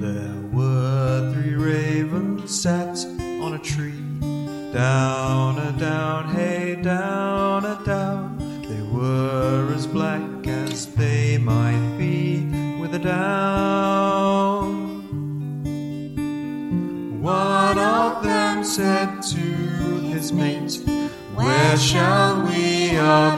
There were three ravens sat on a tree. Down a down, hey, down a down. They were as black as they might be with a down. One of them said to his mate, Where shall we our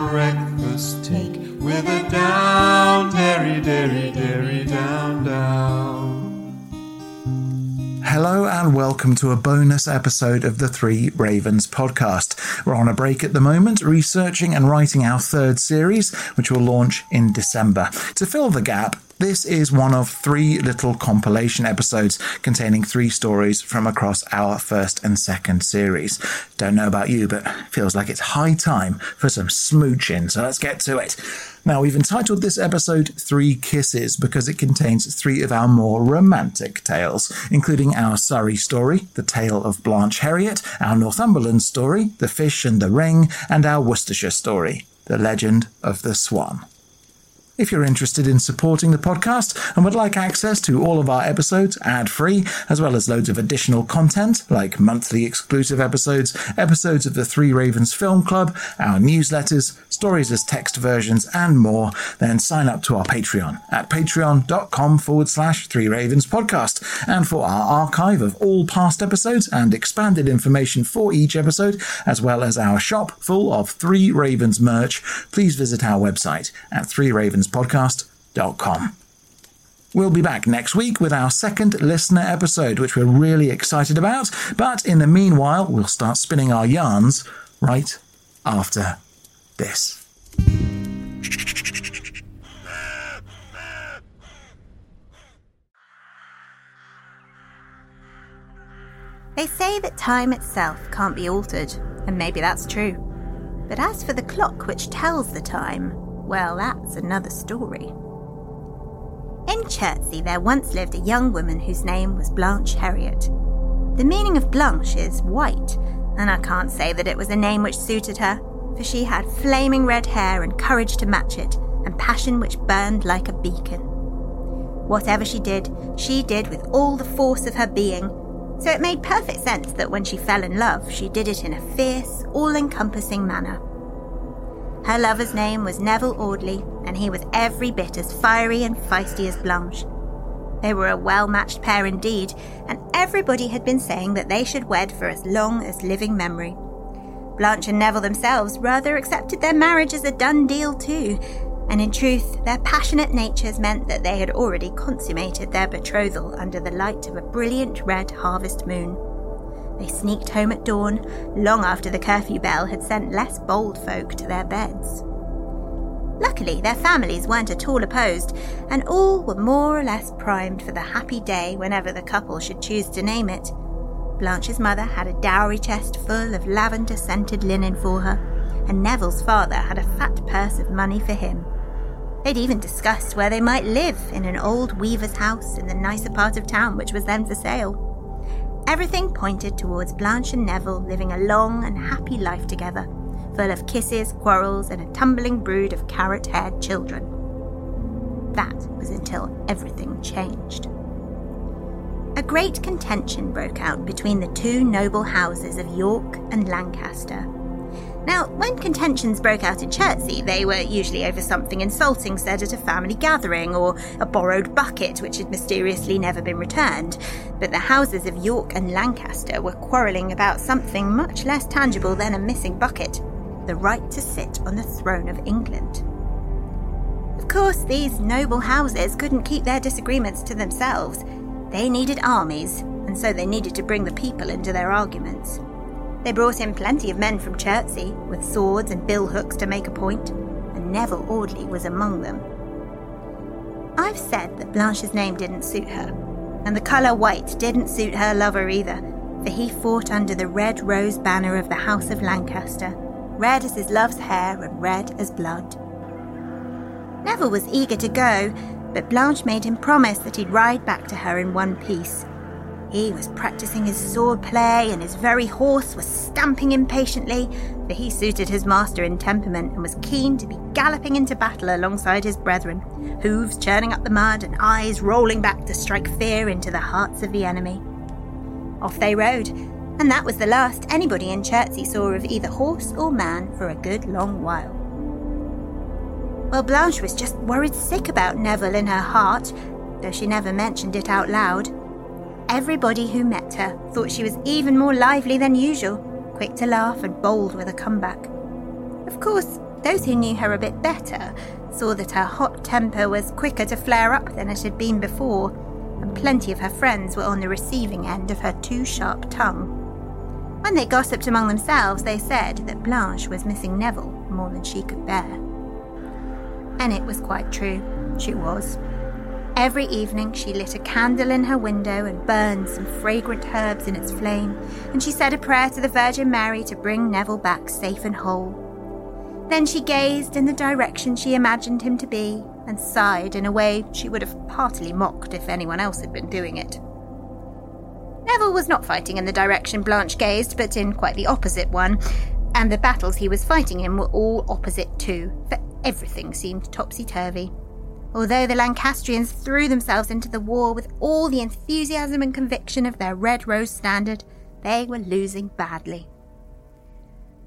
welcome to a bonus episode of the Three Ravens podcast. We're on a break at the moment, researching and writing our third series, which will launch in December. To fill the gap, this is one of three little compilation episodes containing three stories from across our first and second series. Don't know about you, but feels like it's high time for some smooching, so let's get to it. Now, we've entitled this episode Three Kisses because it contains three of our more romantic tales, including our Surrey story, The Tale of Blanche Heriot, our Northumberland story, The Fish and the Ring, and our Worcestershire story, The Legend of the Swan. If you're interested in supporting the podcast and would like access to all of our episodes ad free, as well as loads of additional content like monthly exclusive episodes, episodes of the Three Ravens Film Club, our newsletters, stories as text versions, and more, then sign up to our Patreon at patreon.com forward slash Three Ravens Podcast. And for our archive of all past episodes and expanded information for each episode, as well as our shop full of Three Ravens merch, please visit our website at Three Ravens podcast.com. We'll be back next week with our second listener episode, which we're really excited about. But in the meanwhile, we'll start spinning our yarns right after this. They say that time itself can't be altered, and maybe that's true. But as for the clock which tells the time, well, that's another story. In Chertsey, there once lived a young woman whose name was Blanche Heriot. The meaning of Blanche is white, and I can't say that it was a name which suited her, for she had flaming red hair and courage to match it, and passion which burned like a beacon. Whatever she did, she did with all the force of her being, so it made perfect sense that when she fell in love, she did it in a fierce, all encompassing manner. Her lover's name was Neville Audley, and he was every bit as fiery and feisty as Blanche. They were a well matched pair indeed, and everybody had been saying that they should wed for as long as living memory. Blanche and Neville themselves rather accepted their marriage as a done deal too, and in truth, their passionate natures meant that they had already consummated their betrothal under the light of a brilliant red harvest moon. They sneaked home at dawn, long after the curfew bell had sent less bold folk to their beds. Luckily, their families weren't at all opposed, and all were more or less primed for the happy day whenever the couple should choose to name it. Blanche's mother had a dowry chest full of lavender scented linen for her, and Neville's father had a fat purse of money for him. They'd even discussed where they might live in an old weaver's house in the nicer part of town which was then for sale. Everything pointed towards Blanche and Neville living a long and happy life together, full of kisses, quarrels, and a tumbling brood of carrot haired children. That was until everything changed. A great contention broke out between the two noble houses of York and Lancaster. Now, when contentions broke out in Chertsey, they were usually over something insulting said at a family gathering or a borrowed bucket which had mysteriously never been returned. But the houses of York and Lancaster were quarrelling about something much less tangible than a missing bucket the right to sit on the throne of England. Of course, these noble houses couldn't keep their disagreements to themselves. They needed armies, and so they needed to bring the people into their arguments. They brought in plenty of men from Chertsey, with swords and billhooks to make a point, and Neville Audley was among them. I've said that Blanche's name didn't suit her, and the colour white didn't suit her lover either, for he fought under the red rose banner of the House of Lancaster, red as his love's hair and red as blood. Neville was eager to go, but Blanche made him promise that he'd ride back to her in one piece. He was practicing his sword play, and his very horse was stamping impatiently, for he suited his master in temperament and was keen to be galloping into battle alongside his brethren, hooves churning up the mud and eyes rolling back to strike fear into the hearts of the enemy. Off they rode, and that was the last anybody in Chertsey saw of either horse or man for a good long while. Well, Blanche was just worried sick about Neville in her heart, though she never mentioned it out loud. Everybody who met her thought she was even more lively than usual, quick to laugh and bold with a comeback. Of course, those who knew her a bit better saw that her hot temper was quicker to flare up than it had been before, and plenty of her friends were on the receiving end of her too sharp tongue. When they gossiped among themselves, they said that Blanche was missing Neville more than she could bear. And it was quite true, she was. Every evening she lit a candle in her window and burned some fragrant herbs in its flame, and she said a prayer to the Virgin Mary to bring Neville back safe and whole. Then she gazed in the direction she imagined him to be and sighed in a way she would have heartily mocked if anyone else had been doing it. Neville was not fighting in the direction Blanche gazed, but in quite the opposite one, and the battles he was fighting in were all opposite too, for everything seemed topsy turvy. Although the Lancastrians threw themselves into the war with all the enthusiasm and conviction of their Red Rose standard, they were losing badly.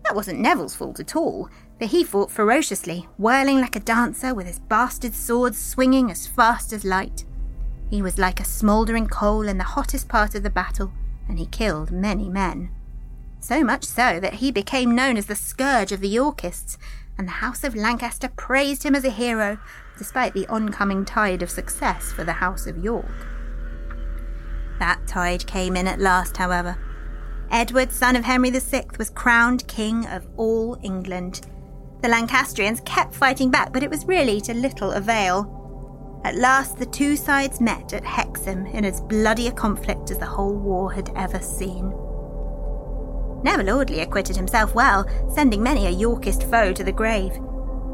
That wasn't Neville's fault at all, for he fought ferociously, whirling like a dancer with his bastard sword swinging as fast as light. He was like a smouldering coal in the hottest part of the battle, and he killed many men. So much so that he became known as the scourge of the Yorkists, and the House of Lancaster praised him as a hero despite the oncoming tide of success for the House of York. That tide came in at last, however. Edward, son of Henry VI, was crowned King of all England. The Lancastrians kept fighting back, but it was really to little avail. At last, the two sides met at Hexham in as bloody a conflict as the whole war had ever seen. Neville Audley acquitted himself well, sending many a Yorkist foe to the grave.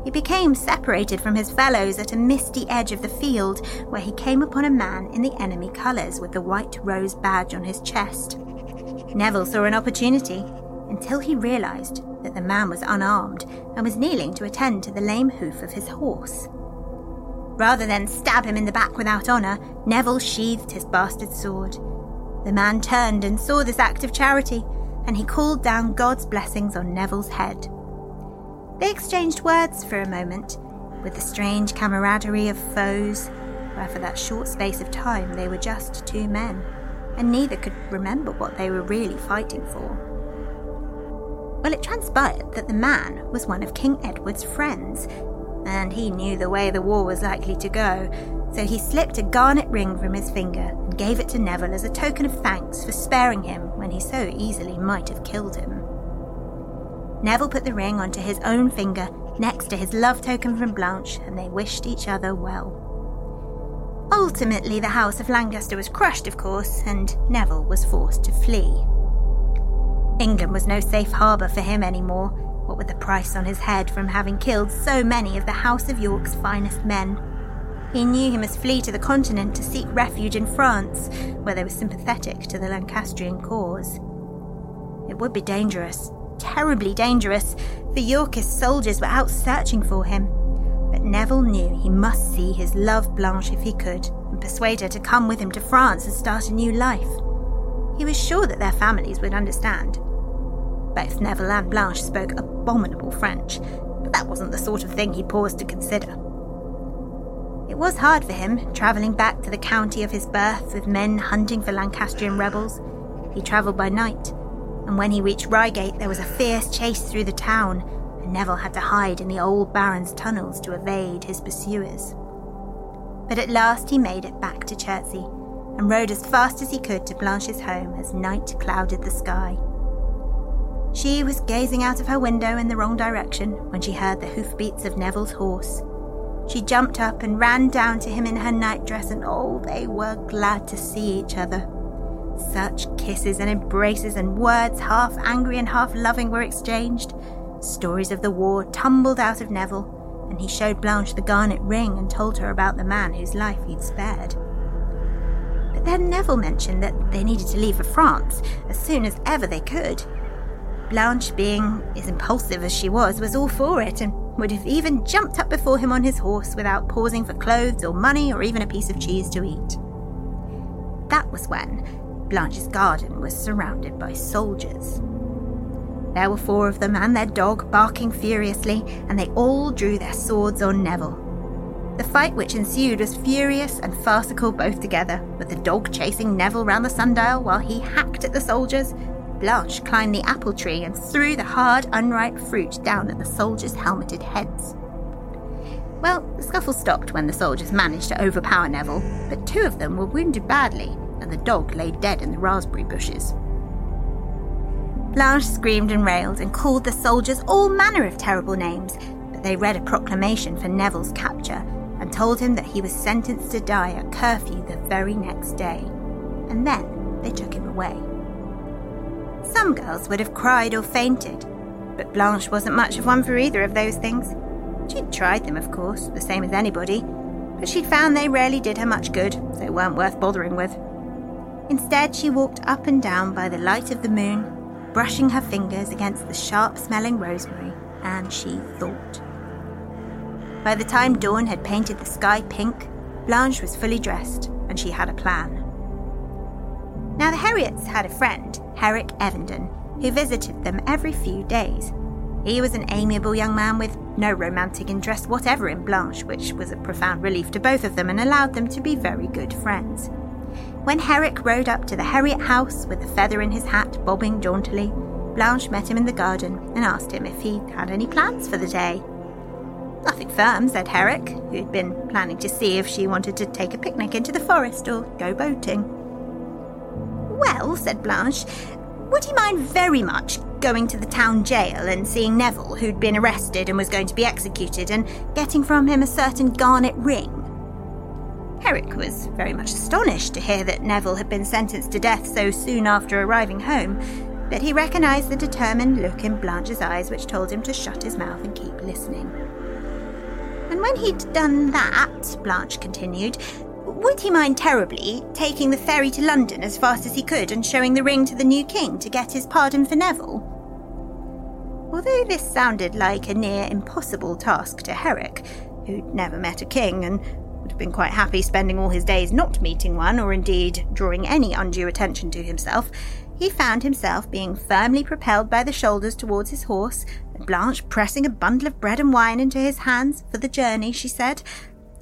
He became separated from his fellows at a misty edge of the field, where he came upon a man in the enemy colours with the white rose badge on his chest. Neville saw an opportunity until he realised that the man was unarmed and was kneeling to attend to the lame hoof of his horse. Rather than stab him in the back without honour, Neville sheathed his bastard sword. The man turned and saw this act of charity, and he called down God's blessings on Neville's head. They exchanged words for a moment, with the strange camaraderie of foes, where for that short space of time they were just two men, and neither could remember what they were really fighting for. Well, it transpired that the man was one of King Edward's friends, and he knew the way the war was likely to go, so he slipped a garnet ring from his finger and gave it to Neville as a token of thanks for sparing him when he so easily might have killed him. Neville put the ring onto his own finger next to his love token from Blanche, and they wished each other well. Ultimately, the House of Lancaster was crushed, of course, and Neville was forced to flee. England was no safe harbour for him anymore, what with the price on his head from having killed so many of the House of York's finest men. He knew he must flee to the continent to seek refuge in France, where they were sympathetic to the Lancastrian cause. It would be dangerous, terribly dangerous. for Yorkist soldiers were out searching for him. But Neville knew he must see his love Blanche if he could, and persuade her to come with him to France and start a new life. He was sure that their families would understand. Both Neville and Blanche spoke abominable French, but that wasn't the sort of thing he paused to consider. It was hard for him, travelling back to the county of his birth with men hunting for Lancastrian rebels. He travelled by night, and when he reached Reigate, there was a fierce chase through the town, and Neville had to hide in the old Baron's tunnels to evade his pursuers. But at last he made it back to Chertsey, and rode as fast as he could to Blanche's home as night clouded the sky. She was gazing out of her window in the wrong direction when she heard the hoofbeats of Neville's horse. She jumped up and ran down to him in her nightdress, and oh, they were glad to see each other. Such kisses and embraces and words, half angry and half loving, were exchanged. Stories of the war tumbled out of Neville, and he showed Blanche the garnet ring and told her about the man whose life he'd spared. But then Neville mentioned that they needed to leave for France as soon as ever they could. Blanche, being as impulsive as she was, was all for it and would have even jumped up before him on his horse without pausing for clothes or money or even a piece of cheese to eat. That was when Blanche's garden was surrounded by soldiers. There were four of them and their dog barking furiously, and they all drew their swords on Neville. The fight which ensued was furious and farcical both together, with the dog chasing Neville round the sundial while he hacked at the soldiers. Blanche climbed the apple tree and threw the hard, unripe fruit down at the soldiers' helmeted heads. Well, the scuffle stopped when the soldiers managed to overpower Neville, but two of them were wounded badly, and the dog lay dead in the raspberry bushes. Blanche screamed and railed and called the soldiers all manner of terrible names, but they read a proclamation for Neville's capture and told him that he was sentenced to die at curfew the very next day. And then they took him away. Some girls would have cried or fainted, but Blanche wasn't much of one for either of those things. She'd tried them, of course, the same as anybody, but she'd found they rarely did her much good, so weren't worth bothering with. Instead, she walked up and down by the light of the moon, brushing her fingers against the sharp smelling rosemary, and she thought. By the time dawn had painted the sky pink, Blanche was fully dressed and she had a plan. Now, the Heriots had a friend, Herrick Evenden, who visited them every few days. He was an amiable young man with no romantic interest whatever in Blanche, which was a profound relief to both of them and allowed them to be very good friends. When Herrick rode up to the Heriot house with a feather in his hat bobbing jauntily, Blanche met him in the garden and asked him if he had any plans for the day. Nothing firm, said Herrick, who'd been planning to see if she wanted to take a picnic into the forest or go boating. Well, said Blanche, would he mind very much going to the town jail and seeing Neville, who'd been arrested and was going to be executed, and getting from him a certain garnet ring? Herrick was very much astonished to hear that Neville had been sentenced to death so soon after arriving home, but he recognised the determined look in Blanche's eyes which told him to shut his mouth and keep listening. And when he'd done that, Blanche continued, would he mind terribly taking the ferry to London as fast as he could and showing the ring to the new king to get his pardon for Neville? Although this sounded like a near impossible task to Herrick, who'd never met a king and would have been quite happy spending all his days not meeting one or indeed drawing any undue attention to himself, he found himself being firmly propelled by the shoulders towards his horse, and Blanche pressing a bundle of bread and wine into his hands for the journey, she said,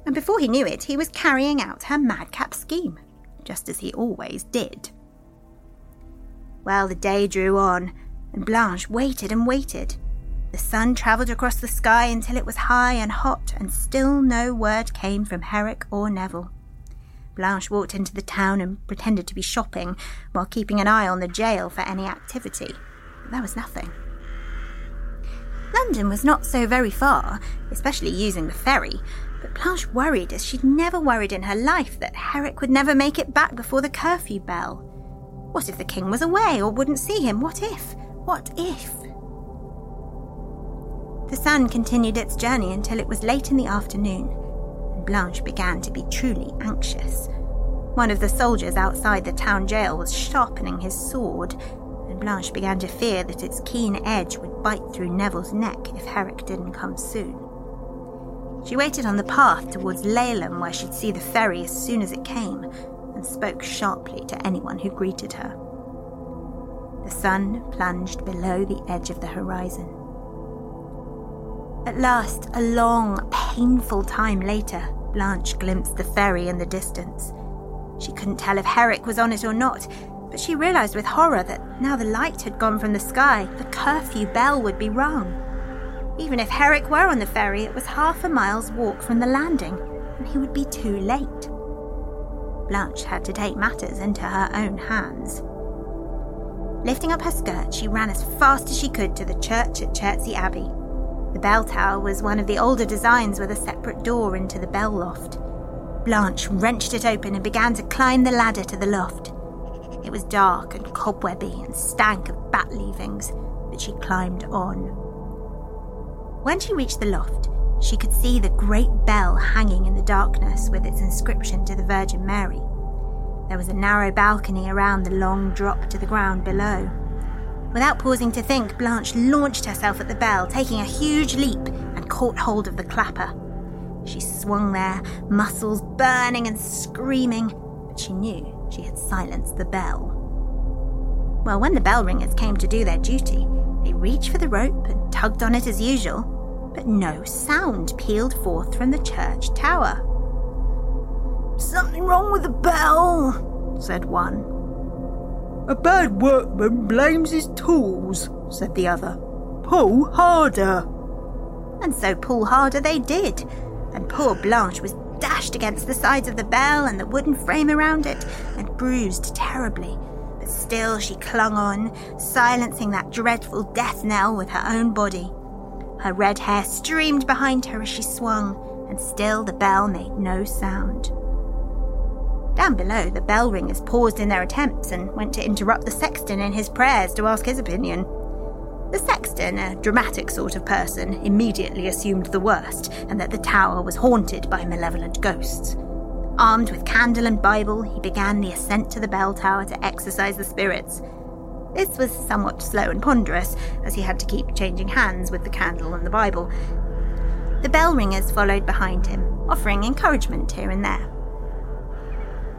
and before he knew it, he was carrying out her madcap scheme, just as he always did. Well, the day drew on, and Blanche waited and waited. The sun travelled across the sky until it was high and hot, and still no word came from Herrick or Neville. Blanche walked into the town and pretended to be shopping while keeping an eye on the jail for any activity. There was nothing. London was not so very far, especially using the ferry, but Blanche worried as she'd never worried in her life that Herrick would never make it back before the curfew bell. What if the king was away or wouldn't see him? What if? What if? The sun continued its journey until it was late in the afternoon, and Blanche began to be truly anxious. One of the soldiers outside the town jail was sharpening his sword, and Blanche began to fear that its keen edge would bite through Neville's neck if Herrick didn't come soon. She waited on the path towards Laleham where she'd see the ferry as soon as it came, and spoke sharply to anyone who greeted her. The sun plunged below the edge of the horizon. At last, a long, painful time later, Blanche glimpsed the ferry in the distance. She couldn't tell if Herrick was on it or not, but she realised with horror that now the light had gone from the sky, the curfew bell would be rung. Even if Herrick were on the ferry, it was half a mile's walk from the landing, and he would be too late. Blanche had to take matters into her own hands. Lifting up her skirt, she ran as fast as she could to the church at Chertsey Abbey. The bell tower was one of the older designs with a separate door into the bell loft. Blanche wrenched it open and began to climb the ladder to the loft. It was dark and cobwebby and stank of bat leavings, but she climbed on. When she reached the loft, she could see the great bell hanging in the darkness with its inscription to the Virgin Mary. There was a narrow balcony around the long drop to the ground below. Without pausing to think, Blanche launched herself at the bell, taking a huge leap and caught hold of the clapper. She swung there, muscles burning and screaming, but she knew she had silenced the bell. Well, when the bell ringers came to do their duty, they reached for the rope and tugged on it as usual, but no sound pealed forth from the church tower. Something wrong with the bell, said one. A bad workman blames his tools, said the other. Pull harder. And so pull harder they did, and poor Blanche was dashed against the sides of the bell and the wooden frame around it, and bruised terribly. But still she clung on, silencing that dreadful death knell with her own body. Her red hair streamed behind her as she swung, and still the bell made no sound. Down below, the bell ringers paused in their attempts and went to interrupt the sexton in his prayers to ask his opinion. The sexton, a dramatic sort of person, immediately assumed the worst and that the tower was haunted by malevolent ghosts. Armed with candle and Bible, he began the ascent to the bell tower to exorcise the spirits. This was somewhat slow and ponderous, as he had to keep changing hands with the candle and the Bible. The bell ringers followed behind him, offering encouragement here and there.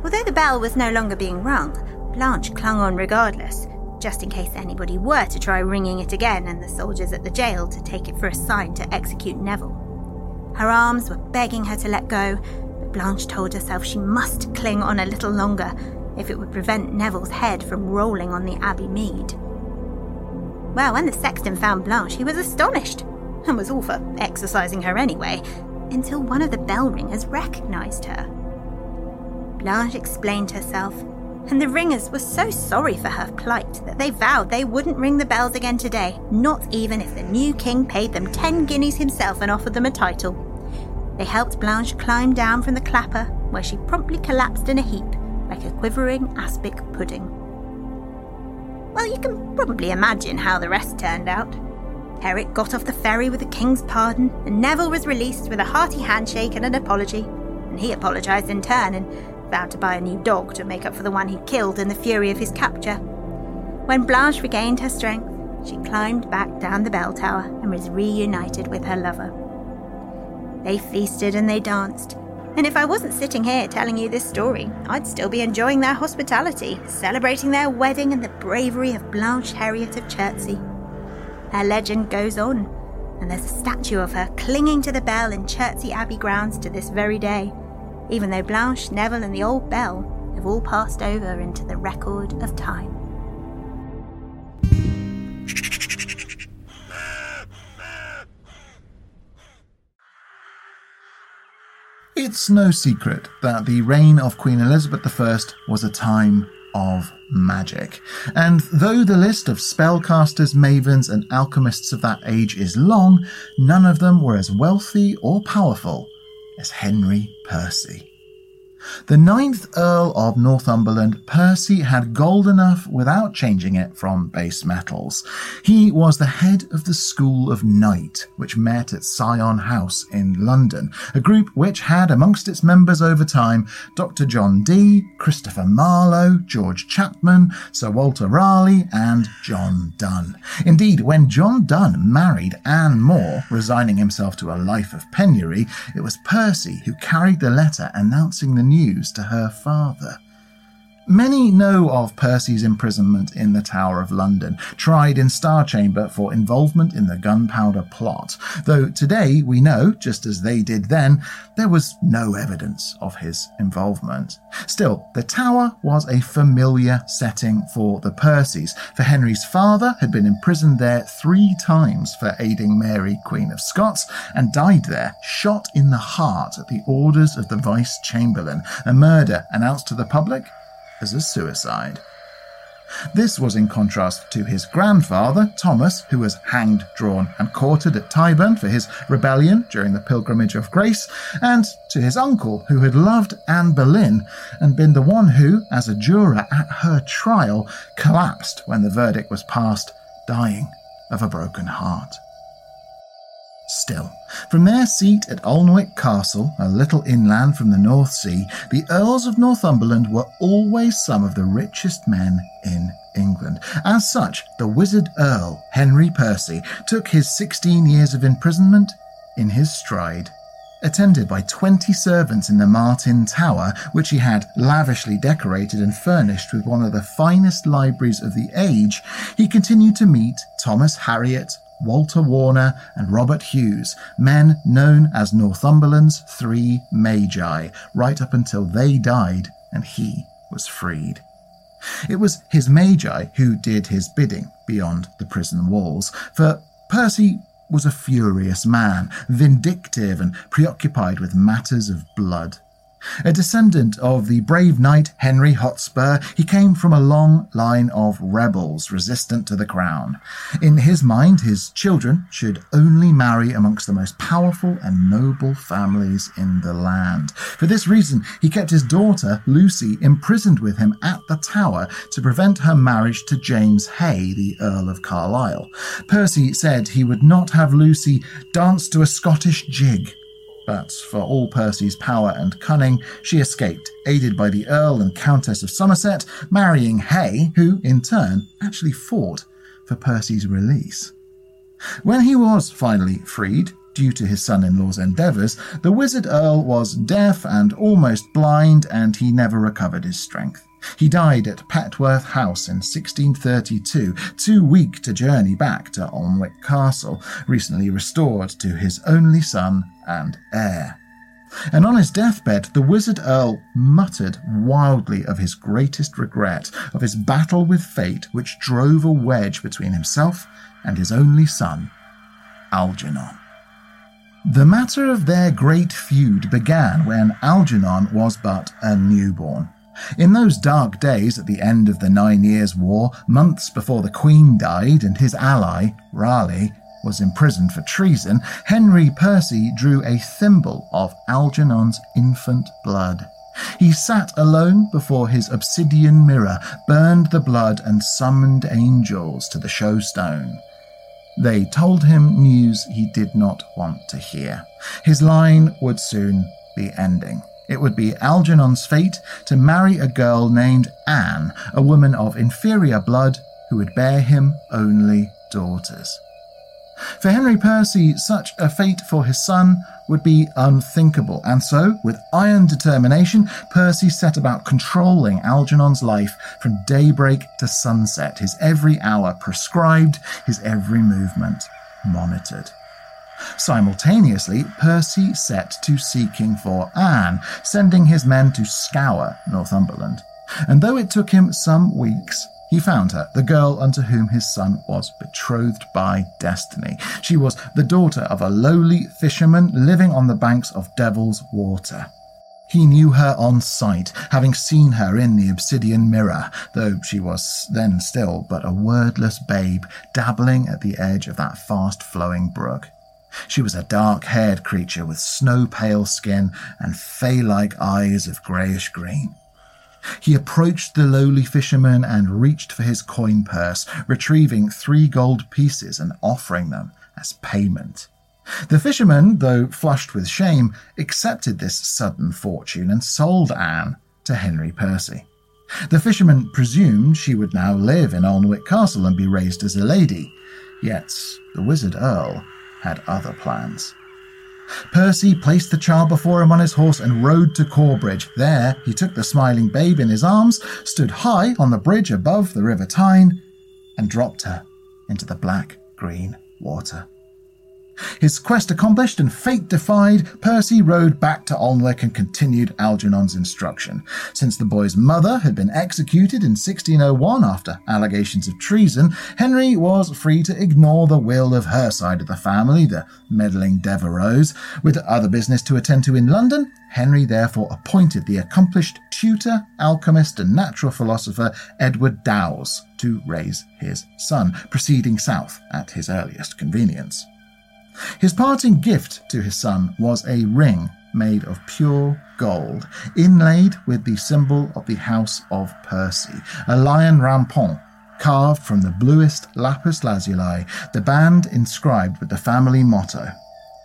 Although the bell was no longer being rung, Blanche clung on regardless, just in case anybody were to try ringing it again and the soldiers at the jail to take it for a sign to execute Neville. Her arms were begging her to let go, but Blanche told herself she must cling on a little longer if it would prevent Neville's head from rolling on the Abbey mead. Well, when the sexton found Blanche, he was astonished, and was all for exorcising her anyway, until one of the bell ringers recognised her. Blanche explained herself, and the ringers were so sorry for her plight that they vowed they wouldn't ring the bells again today, not even if the new king paid them ten guineas himself and offered them a title. They helped Blanche climb down from the clapper, where she promptly collapsed in a heap like a quivering aspic pudding. Well, you can probably imagine how the rest turned out. Eric got off the ferry with the king's pardon, and Neville was released with a hearty handshake and an apology. And he apologised in turn and vowed to buy a new dog to make up for the one he'd killed in the fury of his capture. When Blanche regained her strength, she climbed back down the bell tower and was reunited with her lover. They feasted and they danced, and if I wasn't sitting here telling you this story, I'd still be enjoying their hospitality, celebrating their wedding and the bravery of Blanche Heriot of Chertsey. Her legend goes on, and there's a statue of her clinging to the bell in Chertsey Abbey grounds to this very day even though Blanche, Neville, and the old bell have all passed over into the record of time. It's no secret that the reign of Queen Elizabeth I was a time of magic. And though the list of spellcasters, mavens, and alchemists of that age is long, none of them were as wealthy or powerful as Henry Percy. The ninth Earl of Northumberland, Percy, had gold enough without changing it from base metals. He was the head of the School of Night, which met at Syon House in London, a group which had amongst its members over time Dr. John Dee, Christopher Marlowe, George Chapman, Sir Walter Raleigh, and John Donne. Indeed, when John Donne married Anne More, resigning himself to a life of penury, it was Percy who carried the letter announcing the news to her father. Many know of Percy's imprisonment in the Tower of London, tried in Star Chamber for involvement in the gunpowder plot, though today we know, just as they did then, there was no evidence of his involvement. Still, the Tower was a familiar setting for the Percys, for Henry's father had been imprisoned there three times for aiding Mary, Queen of Scots, and died there, shot in the heart at the orders of the Vice Chamberlain, a murder announced to the public as a suicide. This was in contrast to his grandfather, Thomas, who was hanged, drawn, and quartered at Tyburn for his rebellion during the Pilgrimage of Grace, and to his uncle, who had loved Anne Boleyn and been the one who, as a juror at her trial, collapsed when the verdict was passed, dying of a broken heart. Still. From their seat at Alnwick Castle, a little inland from the North Sea, the Earls of Northumberland were always some of the richest men in England. As such, the wizard Earl, Henry Percy, took his 16 years of imprisonment in his stride. Attended by 20 servants in the Martin Tower, which he had lavishly decorated and furnished with one of the finest libraries of the age, he continued to meet Thomas Harriot, Walter Warner, and Robert Hues, men known as Northumberland's Three Magi, right up until they died and he was freed. It was his Magi who did his bidding beyond the prison walls, for Percy was a furious man, vindictive and preoccupied with matters of blood. A descendant of the brave knight Henry Hotspur, he came from a long line of rebels resistant to the crown. In his mind, his children should only marry amongst the most powerful and noble families in the land. For this reason, he kept his daughter, Lucy, imprisoned with him at the Tower to prevent her marriage to James Hay, the Earl of Carlisle. Percy said he would not have Lucy dance to a Scottish jig but for all Percy's power and cunning, she escaped, aided by the Earl and Countess of Somerset, marrying Hay, who, in turn, actually fought for Percy's release. When he was finally freed, due to his son in law's endeavours, the wizard Earl was deaf and almost blind, and he never recovered his strength. He died at Petworth House in 1632, too weak to journey back to Alnwick Castle, recently restored to his only son and heir. And on his deathbed, the wizard Earl muttered wildly of his greatest regret, of his battle with fate, which drove a wedge between himself and his only son, Algernon. The matter of their great feud began when Algernon was but a newborn. In those dark days at the end of the Nine Years' War, months before the Queen died and his ally, Raleigh, was imprisoned for treason, Henry Percy drew a thimble of Algernon's infant blood. He sat alone before his obsidian mirror, burned the blood, and summoned angels to the showstone. They told him news he did not want to hear. His line would soon be ending. It would be Algernon's fate to marry a girl named Anne, a woman of inferior blood who would bear him only daughters. For Henry Percy, such a fate for his son would be unthinkable, and so, with iron determination, Percy set about controlling Algernon's life from daybreak to sunset, his every hour prescribed, his every movement monitored. Simultaneously, Percy set to seeking for Anne, sending his men to scour Northumberland. And though it took him some weeks, he found her, the girl unto whom his son was betrothed by destiny. She was the daughter of a lowly fisherman living on the banks of Devil's Water. He knew her on sight, having seen her in the obsidian mirror, though she was then still but a wordless babe dabbling at the edge of that fast flowing brook. She was a dark haired creature with snow pale skin and fay like eyes of greyish green. He approached the lowly fisherman and reached for his coin purse, retrieving three gold pieces and offering them as payment. The fisherman, though flushed with shame, accepted this sudden fortune and sold Anne to Henry Percy. The fisherman presumed she would now live in Alnwick Castle and be raised as a lady, yet the wizard Earl had other plans. Percy placed the child before him on his horse and rode to Corbridge. There, he took the smiling babe in his arms, stood high on the bridge above the River Tyne, and dropped her into the black green water. His quest accomplished and fate defied, Percy rode back to Alnwick and continued Algernon's instruction. Since the boy's mother had been executed in 1601 after allegations of treason, Henry was free to ignore the will of her side of the family, the meddling Devereux. With other business to attend to in London, Henry therefore appointed the accomplished tutor, alchemist, and natural philosopher Edward Dowse to raise his son, proceeding south at his earliest convenience. His parting gift to his son was a ring made of pure gold, inlaid with the symbol of the House of Percy, a lion rampant carved from the bluest lapis lazuli, the band inscribed with the family motto,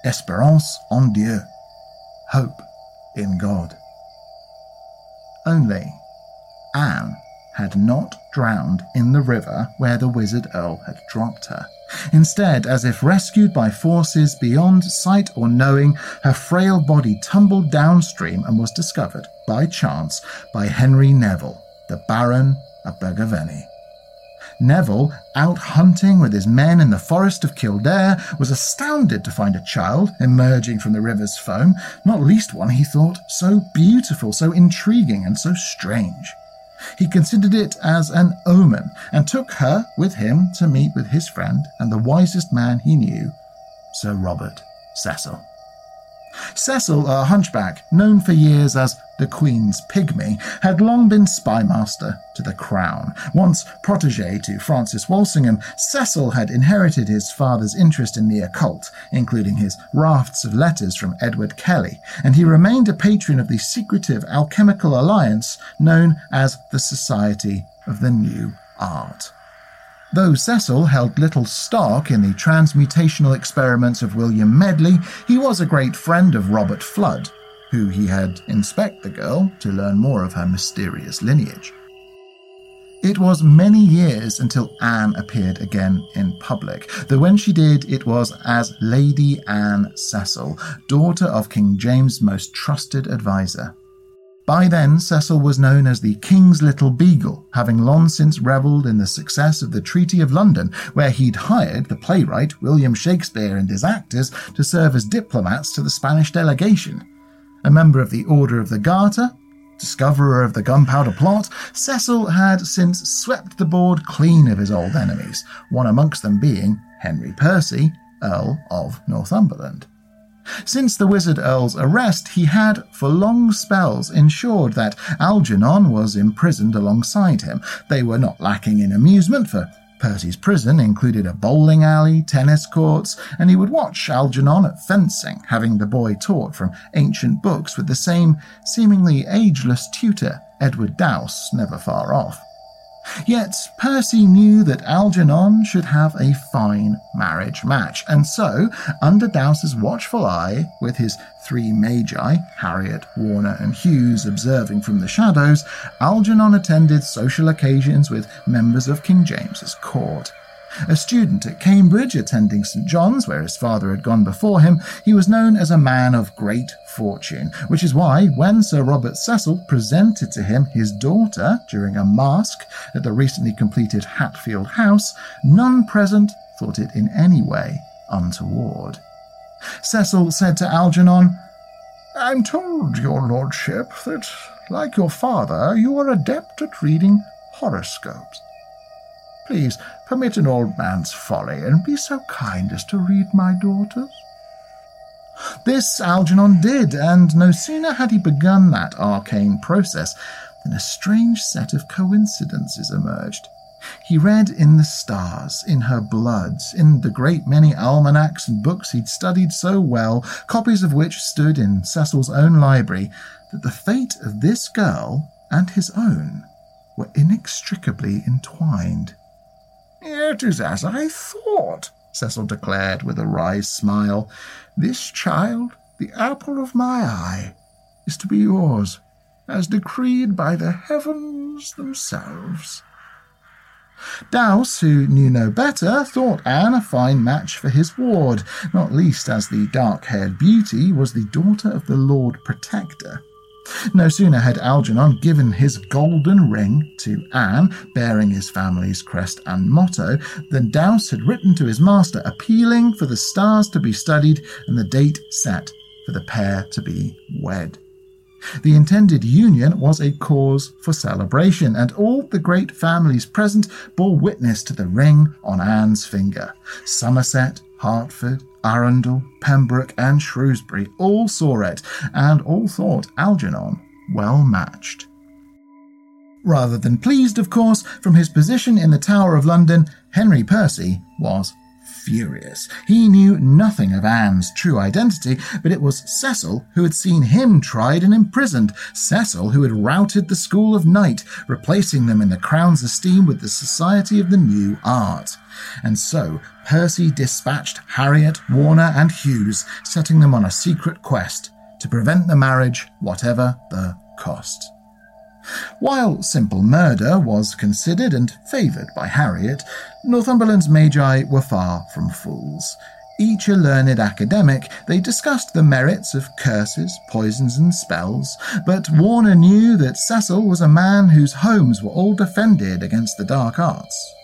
Espérance en Dieu, hope in God. Only Anne had not drowned in the river where the wizard Earl had dropped her. Instead, as if rescued by forces beyond sight or knowing, her frail body tumbled downstream and was discovered, by chance, by Henry Neville, the Baron of Bergavenny. Neville, out hunting with his men in the forest of Kielder, was astounded to find a child emerging from the river's foam, not least one he thought so beautiful, so intriguing, and so strange. He considered it as an omen and took her with him to meet with his friend and the wisest man he knew, Sir Robert Cecil. Cecil, a hunchback, known for years as the Queen's pygmy, had long been spymaster to the Crown. Once protege to Francis Walsingham, Cecil had inherited his father's interest in the occult, including his rafts of letters from Edward Kelly, and he remained a patron of the secretive alchemical alliance known as the Society of the New Art. Though Cecil held little stock in the transmutational experiments of William Medley, he was a great friend of Robert Fludd, who he had inspect the girl to learn more of her mysterious lineage. It was many years until Anne appeared again in public, though when she did, it was as Lady Anne Cecil, daughter of King James' most trusted adviser. By then, Cecil was known as the King's Little Beagle, having long since revelled in the success of the Treaty of London, where he'd hired the playwright William Shakespeare and his actors to serve as diplomats to the Spanish delegation. A member of the Order of the Garter, discoverer of the gunpowder plot, Cecil had since swept the board clean of his old enemies, one amongst them being Henry Percy, Earl of Northumberland. Since the Wizard Earl's arrest, he had, for long spells, ensured that Algernon was imprisoned alongside him. They were not lacking in amusement, for Percy's prison included a bowling alley, tennis courts, and he would watch Algernon at fencing, having the boy taught from ancient books with the same seemingly ageless tutor, Edward Dowse, never far off. Yet Percy knew that Algernon should have a fine marriage match, and so, under Dowse's watchful eye, with his three magi, Harriot, Warner, and Hues, observing from the shadows, Algernon attended social occasions with members of King James's court. A student at Cambridge, attending St. John's, where his father had gone before him, he was known as a man of great fortune, which is why, when Sir Robert Cecil presented to him his daughter during a masque at the recently completed Hatfield House, none present thought it in any way untoward. Cecil said to Algernon, I'm told, your lordship, that, like your father, you are adept at reading horoscopes. Please permit an old man's folly and be so kind as to read my daughters. This Algernon did, and no sooner had he begun that arcane process than a strange set of coincidences emerged. He read in the stars, in her bloods, in the great many almanacs and books he'd studied so well, copies of which stood in Cecil's own library, that the fate of this girl and his own were inextricably entwined. It is as I thought, Cecil declared with a wry smile. This child, the apple of my eye, is to be yours, as decreed by the heavens themselves. Dowse, who knew no better, thought Anne a fine match for his ward, not least as the dark haired beauty was the daughter of the Lord Protector. No sooner had Algernon given his golden ring to Anne, bearing his family's crest and motto, than Dowse had written to his master appealing for the stars to be studied and the date set for the pair to be wed. The intended union was a cause for celebration, and all the great families present bore witness to the ring on Anne's finger. Somerset, Hertford, Arundel, Pembroke, and Shrewsbury all saw it, and all thought Algernon well matched. Rather than pleased, of course, from his position in the Tower of London, Henry Percy was furious. He knew nothing of Anne's true identity, but it was Cecil who had seen him tried and imprisoned, Cecil who had routed the School of Night, replacing them in the Crown's esteem with the Society of the New Art. And so Percy dispatched Harriot, Warner, and Hues, setting them on a secret quest to prevent the marriage, whatever the cost. While simple murder was considered and favoured by Harriot, Northumberland's magi were far from fools. Each a learned academic, they discussed the merits of curses, poisons, and spells, but Warner knew that Cecil was a man whose homes were all defended against the dark arts.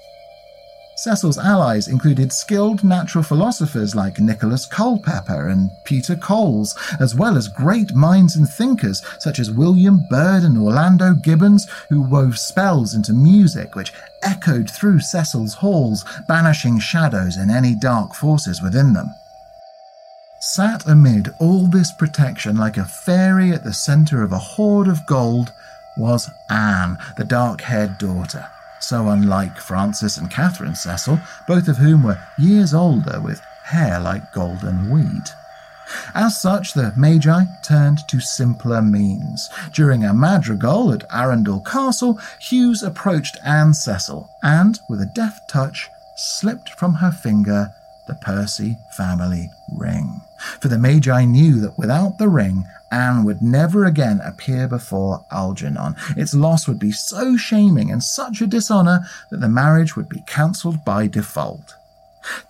Cecil's allies included skilled natural philosophers like Nicholas Culpeper and Peter Coles, as well as great minds and thinkers such as William Byrd and Orlando Gibbons, who wove spells into music which echoed through Cecil's halls, banishing shadows and any dark forces within them. Sat amid all this protection like a fairy at the centre of a hoard of gold was Anne, the dark haired daughter so unlike Francis and Catherine Cecil, both of whom were years older with hair like golden wheat. As such, the Magi turned to simpler means. During a madrigal at Arundel Castle, Hues approached Anne Cecil and, with a deft touch, slipped from her finger the Percy family ring. For the Magi knew that without the ring, Anne would never again appear before Algernon. Its loss would be so shaming and such a dishonour that the marriage would be cancelled by default.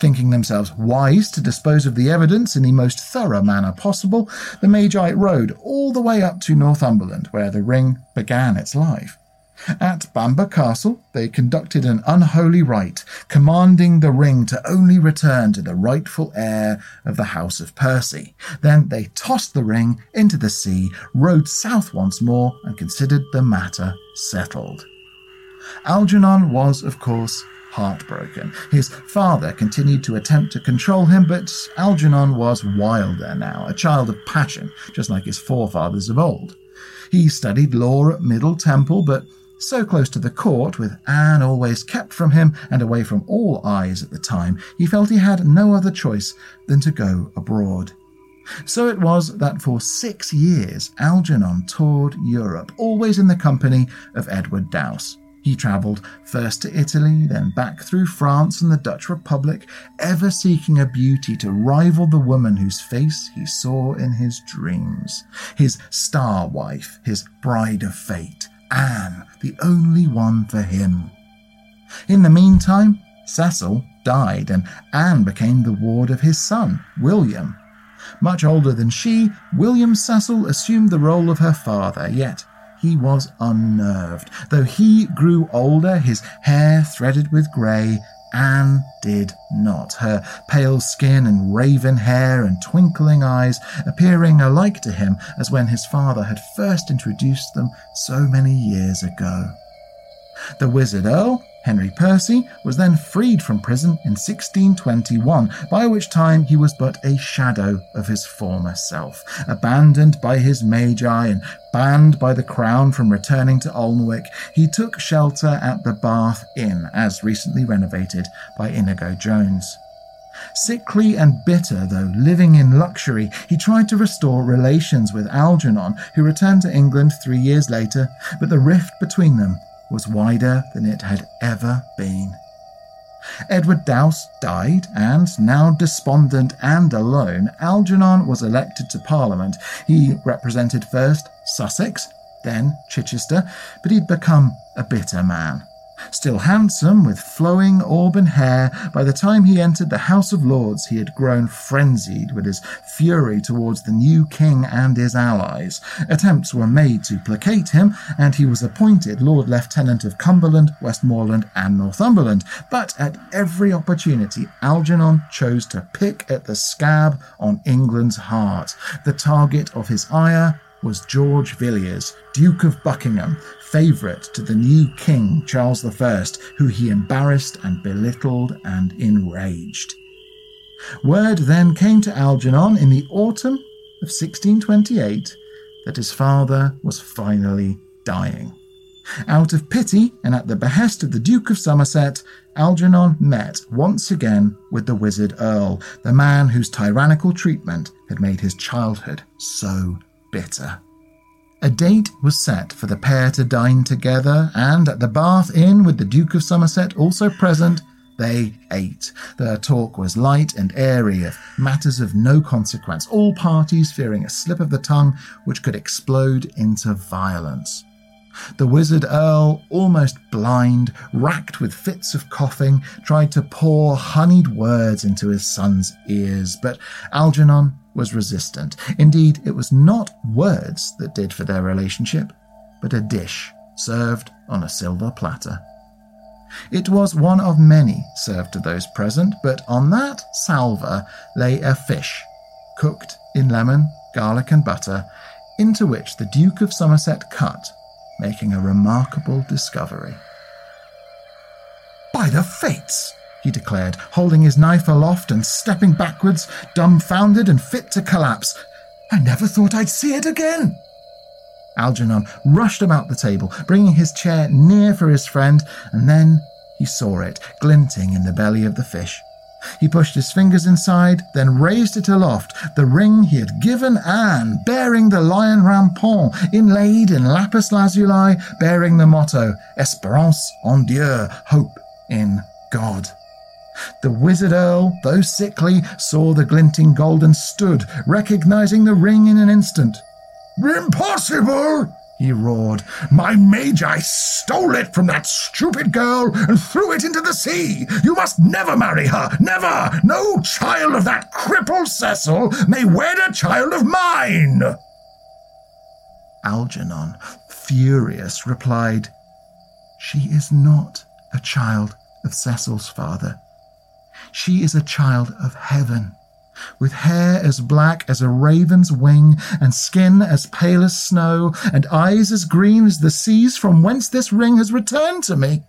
Thinking themselves wise to dispose of the evidence in the most thorough manner possible, the Magi rode all the way up to Northumberland, where the ring began its life. At Bamburgh Castle, they conducted an unholy rite, commanding the ring to only return to the rightful heir of the House of Percy. Then they tossed the ring into the sea, rowed south once more, and considered the matter settled. Algernon was, of course, heartbroken. His father continued to attempt to control him, but Algernon was wilder now, a child of passion, just like his forefathers of old. He studied law at Middle Temple, but so close to the court, with Anne always kept from him and away from all eyes at the time, he felt he had no other choice than to go abroad. So it was that for six years Algernon toured Europe, always in the company of Edward Dowse. He travelled first to Italy, then back through France and the Dutch Republic, ever seeking a beauty to rival the woman whose face he saw in his dreams. His star wife, his bride of fate, Anne, the only one for him. In the meantime, Cecil died and Anne became the ward of his son, William. Much older than she, William Cecil assumed the role of her father, yet he was unnerved. Though he grew older, his hair threaded with grey, Anne did not, her pale skin and raven hair and twinkling eyes appearing alike to him as when his father had first introduced them so many years ago. The wizard earl Henry Percy was then freed from prison in 1621, by which time he was but a shadow of his former self. Abandoned by his magi and banned by the crown from returning to Alnwick, he took shelter at the Bath Inn, as recently renovated by Inigo Jones. Sickly and bitter, though living in luxury, he tried to restore relations with Algernon, who returned to England three years later, but the rift between them was wider than it had ever been. Edward Dowse died, and now despondent and alone, Algernon was elected to Parliament. He represented first Sussex, then Chichester, but he'd become a bitter man. Still handsome, with flowing auburn hair, by the time he entered the House of Lords, he had grown frenzied with his fury towards the new king and his allies. Attempts were made to placate him, and he was appointed Lord Lieutenant of Cumberland, Westmoreland, and Northumberland. But at every opportunity, Algernon chose to pick at the scab on England's heart. The target of his ire was George Villiers, Duke of Buckingham, favourite to the new King Charles I, who he embarrassed and belittled and enraged. Word then came to Algernon in the autumn of 1628 that his father was finally dying. Out of pity and at the behest of the Duke of Somerset, Algernon met once again with the Wizard Earl, the man whose tyrannical treatment had made his childhood so bitter. A date was set for the pair to dine together, and at the Bath Inn, with the Duke of Somerset also present, they ate. Their talk was light and airy of matters of no consequence, all parties fearing a slip of the tongue which could explode into violence. The wizard earl, almost blind, racked with fits of coughing, tried to pour honeyed words into his son's ears, but Algernon was resistant. Indeed, it was not words that did for their relationship, but a dish served on a silver platter. It was one of many served to those present, but on that salver lay a fish, cooked in lemon, garlic, and butter, into which the Duke of Somerset cut, making a remarkable discovery. By the fates! he declared, holding his knife aloft and stepping backwards, dumbfounded and fit to collapse. I never thought I'd see it again. Algernon rushed about the table, bringing his chair near for his friend, and then he saw it glinting in the belly of the fish. He pushed his fingers inside, then raised it aloft, the ring he had given Anne, bearing the lion rampant, inlaid in lapis lazuli, bearing the motto Espérance en Dieu, hope in God. The wizard earl, though sickly, saw the glinting gold and stood, recognizing the ring in an instant. Impossible! He roared. My magi stole it from that stupid girl and threw it into the sea. You must never marry her. Never. No child of that crippled Cecil may wed a child of mine. Algernon, furious, replied, She is not a child of Cecil's father. She is a child of heaven with hair as black as a raven's wing, and skin as pale as snow, and eyes as green as the seas from whence this ring has returned to me.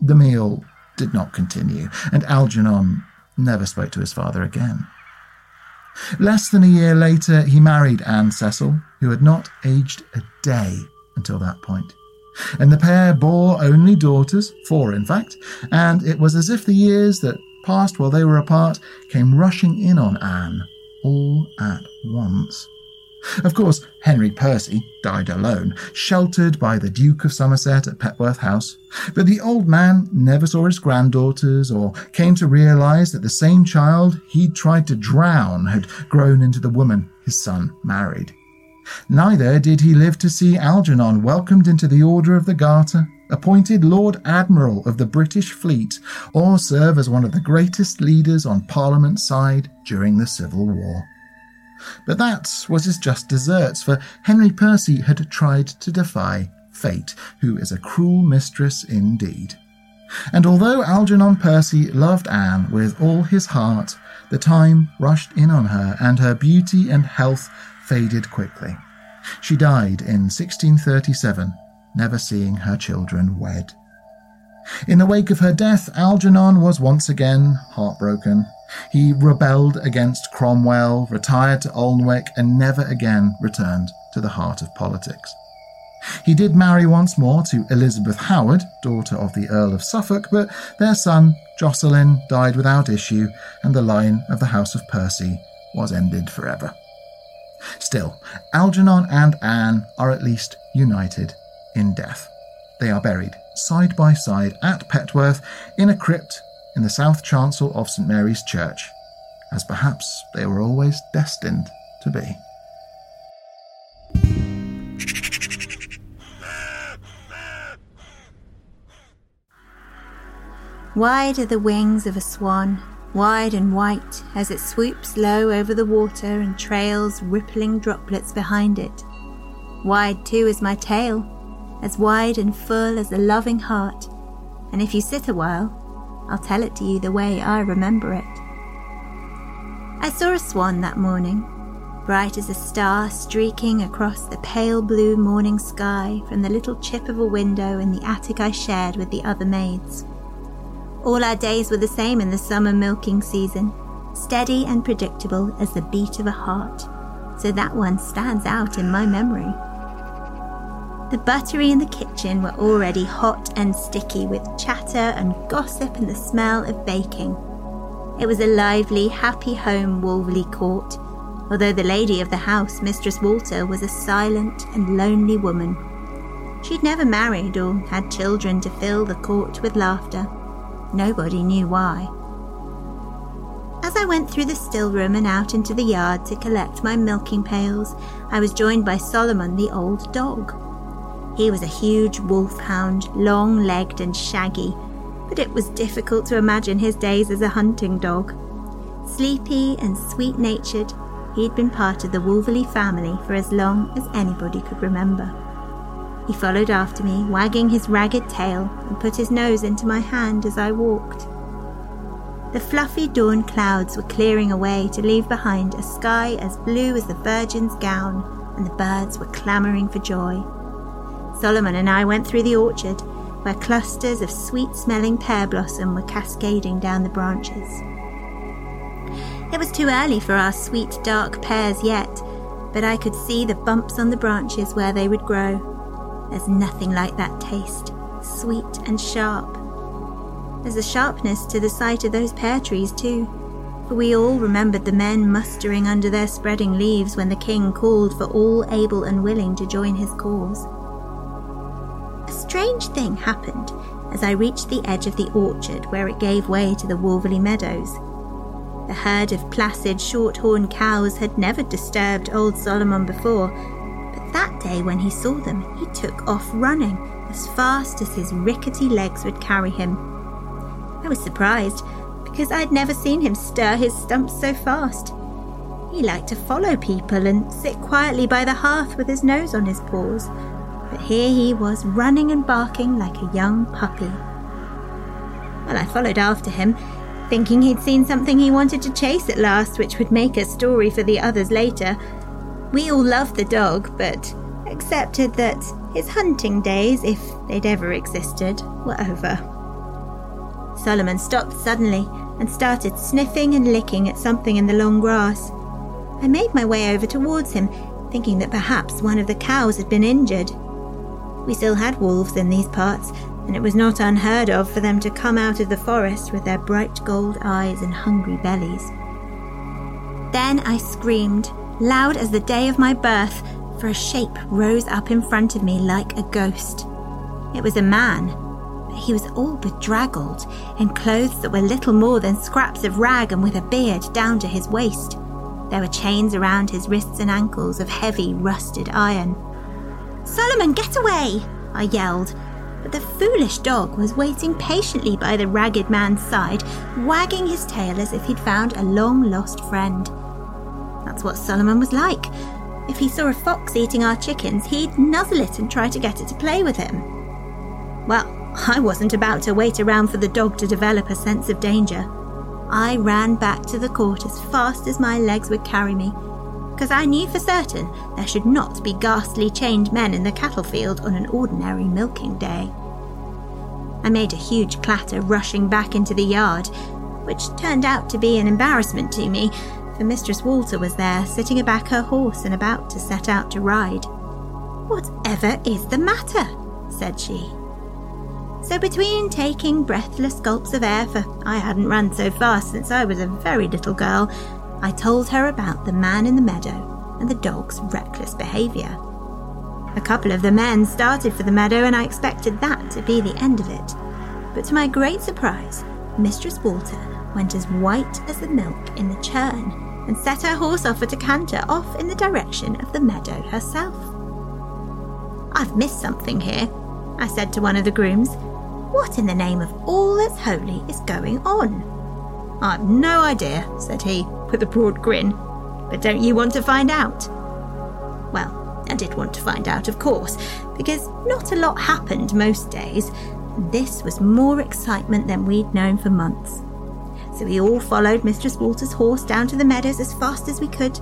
The meal did not continue, and Algernon never spoke to his father again. Less than a year later, he married Anne Cecil, who had not aged a day until that point. And the pair bore only daughters, four in fact, and it was as if the years that passed while they were apart came rushing in on Anne, all at once. Of course, Henry Percy died alone, sheltered by the Duke of Somerset at Petworth House, but the old man never saw his granddaughters or came to realize that the same child he'd tried to drown had grown into the woman his son married. Neither did he live to see Algernon welcomed into the Order of the Garter, appointed Lord Admiral of the British fleet, or serve as one of the greatest leaders on Parliament's side during the Civil War. But that was his just deserts, for Henry Percy had tried to defy fate, who is a cruel mistress indeed. And although Algernon Percy loved Anne with all his heart, the time rushed in on her, and her beauty and health faded quickly. She died in 1637, never seeing her children wed. In the wake of her death, Algernon was once again heartbroken. He rebelled against Cromwell, retired to Alnwick, and never again returned to the heart of politics. He did marry once more to Elizabeth Howard, daughter of the Earl of Suffolk, but their son, Jocelyn, died without issue, and the line of the House of Percy was ended forever. Still, Algernon and Anne are at least united in death. They are buried side by side at Petworth in a crypt in the south chancel of St Mary's Church, as perhaps they were always destined to be. Wide are the wings of a swan, wide and white as it swoops low over the water and trails rippling droplets behind it. Wide too is my tail, as wide and full as a loving heart, and if you sit a while, I'll tell it to you the way I remember it. I saw a swan that morning, bright as a star streaking across the pale blue morning sky from the little chip of a window in the attic I shared with the other maids. All our days were the same in the summer milking season, steady and predictable as the beat of a heart, so that one stands out in my memory. The buttery in the kitchen were already hot and sticky with chatter and gossip and the smell of baking. It was a lively, happy home, Wolverley Court, although the lady of the house, Mistress Walter, was a silent and lonely woman. She'd never married or had children to fill the court with laughter. Nobody knew why. As I went through the still room and out into the yard to collect my milking pails, I was joined by Solomon, the old dog. He was a huge wolfhound, long legged and shaggy, but it was difficult to imagine his days as a hunting dog. Sleepy and sweet natured, he'd been part of the Wolverley family for as long as anybody could remember. He followed after me, wagging his ragged tail, and put his nose into my hand as I walked. The fluffy dawn clouds were clearing away to leave behind a sky as blue as the Virgin's gown, and the birds were clamouring for joy. Solomon and I went through the orchard, where clusters of sweet smelling pear blossom were cascading down the branches. It was too early for our sweet dark pears yet, but I could see the bumps on the branches where they would grow. There's nothing like that taste, sweet and sharp. There's a sharpness to the sight of those pear trees, too, for we all remembered the men mustering under their spreading leaves when the king called for all able and willing to join his cause strange thing happened as I reached the edge of the orchard where it gave way to the Wolverley meadows. The herd of placid, short-horned cows had never disturbed old Solomon before, but that day when he saw them, he took off running as fast as his rickety legs would carry him. I was surprised because I'd never seen him stir his stumps so fast. He liked to follow people and sit quietly by the hearth with his nose on his paws, but here he was running and barking like a young puppy. Well, I followed after him, thinking he'd seen something he wanted to chase at last, which would make a story for the others later. We all loved the dog, but accepted that his hunting days, if they'd ever existed, were over. Solomon stopped suddenly and started sniffing and licking at something in the long grass. I made my way over towards him, thinking that perhaps one of the cows had been injured. We still had wolves in these parts, and it was not unheard of for them to come out of the forest with their bright gold eyes and hungry bellies. Then I screamed, loud as the day of my birth, for a shape rose up in front of me like a ghost. It was a man, but he was all bedraggled, in clothes that were little more than scraps of rag and with a beard down to his waist. There were chains around his wrists and ankles of heavy, rusted iron. Solomon, get away! I yelled, but the foolish dog was waiting patiently by the ragged man's side, wagging his tail as if he'd found a long lost friend. That's what Solomon was like. If he saw a fox eating our chickens, he'd nuzzle it and try to get it to play with him. Well, I wasn't about to wait around for the dog to develop a sense of danger. I ran back to the court as fast as my legs would carry me because I knew for certain there should not be ghastly chained men in the cattle field on an ordinary milking day. I made a huge clatter rushing back into the yard, which turned out to be an embarrassment to me, for Mistress Walter was there, sitting aback her horse and about to set out to ride. Whatever is the matter? said she. So, between taking breathless gulps of air, for I hadn't run so fast since I was a very little girl, I told her about the man in the meadow and the dog's reckless behaviour. A couple of the men started for the meadow, and I expected that to be the end of it. But to my great surprise, Mistress Walter went as white as the milk in the churn and set her horse off at a canter off in the direction of the meadow herself. I've missed something here, I said to one of the grooms. What in the name of all that's holy is going on? I've no idea, said he, with a broad grin. But don't you want to find out? Well, I did want to find out, of course, because not a lot happened most days. This was more excitement than we'd known for months. So we all followed Mistress Walter's horse down to the meadows as fast as we could,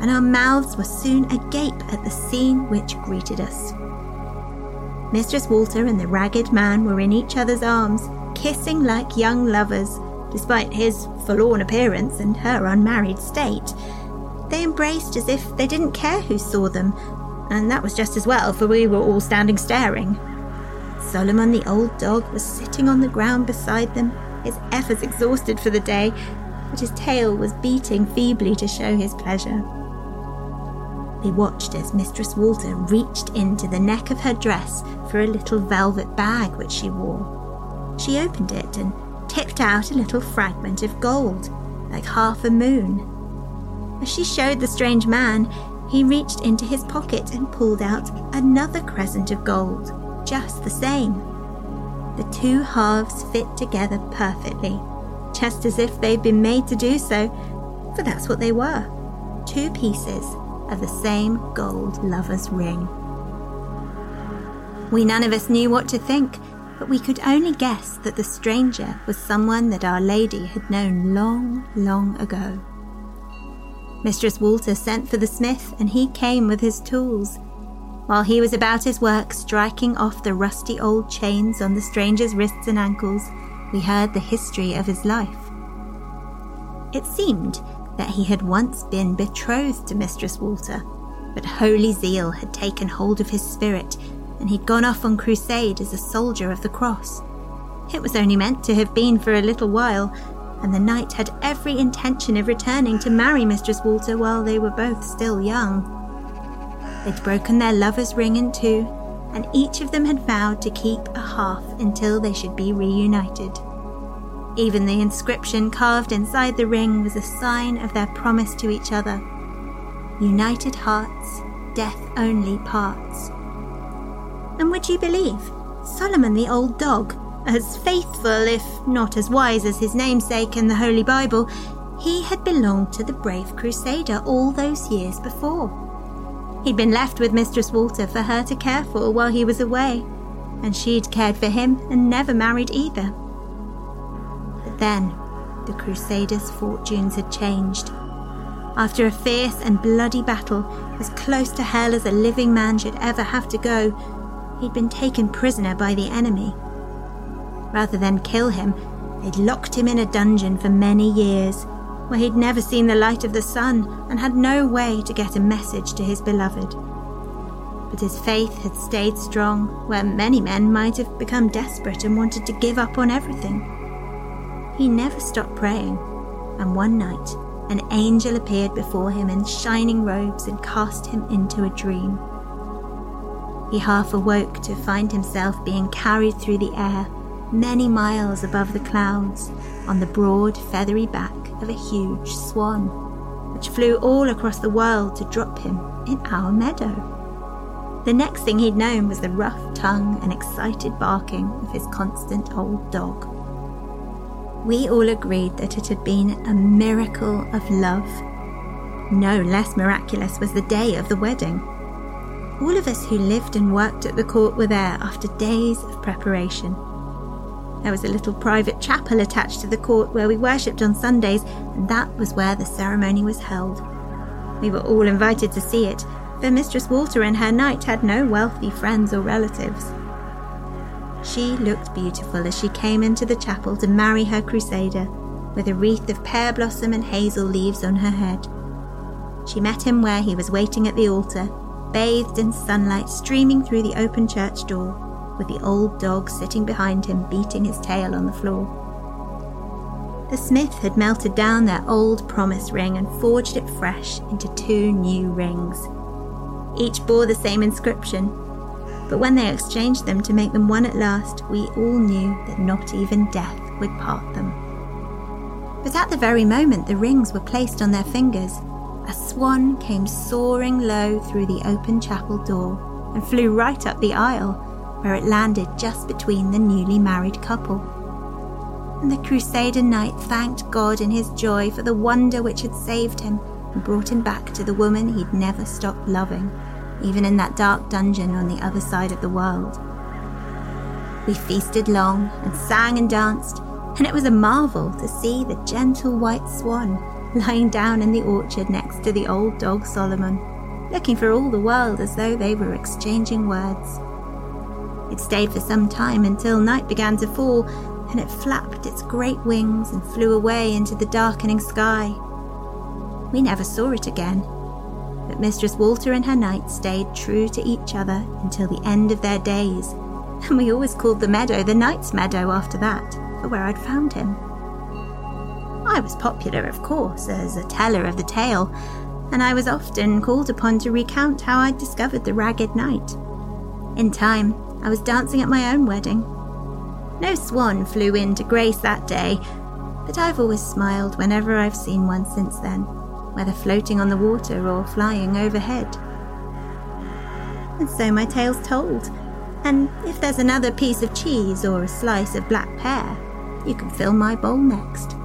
and our mouths were soon agape at the scene which greeted us. Mistress Walter and the ragged man were in each other's arms, kissing like young lovers despite his forlorn appearance and her unmarried state. They embraced as if they didn't care who saw them, and that was just as well, for we were all standing staring. Solomon the old dog was sitting on the ground beside them, his efforts exhausted for the day, but his tail was beating feebly to show his pleasure. They watched as Mistress Walter reached into the neck of her dress for a little velvet bag which she wore. She opened it and tipped out a little fragment of gold, like half a moon. As she showed the strange man, he reached into his pocket and pulled out another crescent of gold, just the same. The two halves fit together perfectly, just as if they'd been made to do so, for that's what they were two pieces of the same gold lover's ring. We none of us knew what to think, but we could only guess that the stranger was someone that Our Lady had known long, long ago. Mistress Walter sent for the smith, and he came with his tools. While he was about his work, striking off the rusty old chains on the stranger's wrists and ankles, we heard the history of his life. It seemed that he had once been betrothed to Mistress Walter, but holy zeal had taken hold of his spirit, and he'd gone off on crusade as a soldier of the cross. It was only meant to have been for a little while, and the knight had every intention of returning to marry Mistress Walter while they were both still young. They'd broken their lover's ring in two, and each of them had vowed to keep a half until they should be reunited. Even the inscription carved inside the ring was a sign of their promise to each other. United hearts, death only parts. And would you believe, Solomon the old dog, as faithful if not as wise as his namesake in the Holy Bible, he had belonged to the brave Crusader all those years before. He'd been left with Mistress Walter for her to care for while he was away, and she'd cared for him and never married either. But then, the Crusaders' fortunes had changed. After a fierce and bloody battle, as close to hell as a living man should ever have to go, he'd been taken prisoner by the enemy. Rather than kill him, they'd locked him in a dungeon for many years, where he'd never seen the light of the sun and had no way to get a message to his beloved. But his faith had stayed strong, where many men might have become desperate and wanted to give up on everything. He never stopped praying, and one night an angel appeared before him in shining robes and cast him into a dream. He half awoke to find himself being carried through the air many miles above the clouds on the broad, feathery back of a huge swan, which flew all across the world to drop him in our meadow. The next thing he'd known was the rough tongue and excited barking of his constant old dog. We all agreed that it had been a miracle of love. No less miraculous was the day of the wedding. All of us who lived and worked at the court were there after days of preparation. There was a little private chapel attached to the court where we worshipped on Sundays, and that was where the ceremony was held. We were all invited to see it, for Mistress Walter and her knight had no wealthy friends or relatives. She looked beautiful as she came into the chapel to marry her crusader, with a wreath of pear blossom and hazel leaves on her head. She met him where he was waiting at the altar, bathed in sunlight streaming through the open church door, with the old dog sitting behind him beating his tail on the floor. The smith had melted down their old promise ring and forged it fresh into two new rings. Each bore the same inscription, but when they exchanged them to make them one at last, we all knew that not even death would part them. But at the very moment the rings were placed on their fingers, a swan came soaring low through the open chapel door and flew right up the aisle, where it landed just between the newly married couple. And the Crusader knight thanked God in his joy for the wonder which had saved him and brought him back to the woman he'd never stopped loving even in that dark dungeon on the other side of the world. We feasted long and sang and danced, and it was a marvel to see the gentle white swan lying down in the orchard next to the old dog Solomon, looking for all the world as though they were exchanging words. It stayed for some time until night began to fall, and it flapped its great wings and flew away into the darkening sky. We never saw it again, but Mistress Walter and her knight stayed true to each other until the end of their days, and we always called the meadow the Knight's Meadow after that, for where I'd found him. I was popular, of course, as a teller of the tale, and I was often called upon to recount how I'd discovered the Ragged Knight. In time, I was dancing at my own wedding. No swan flew in to grace that day, but I've always smiled whenever I've seen one since then, whether floating on the water or flying overhead. And so my tale's told, and if there's another piece of cheese or a slice of black pear, you can fill my bowl next.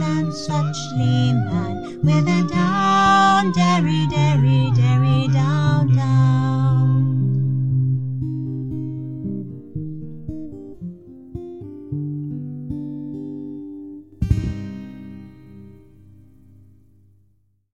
And such leman, with a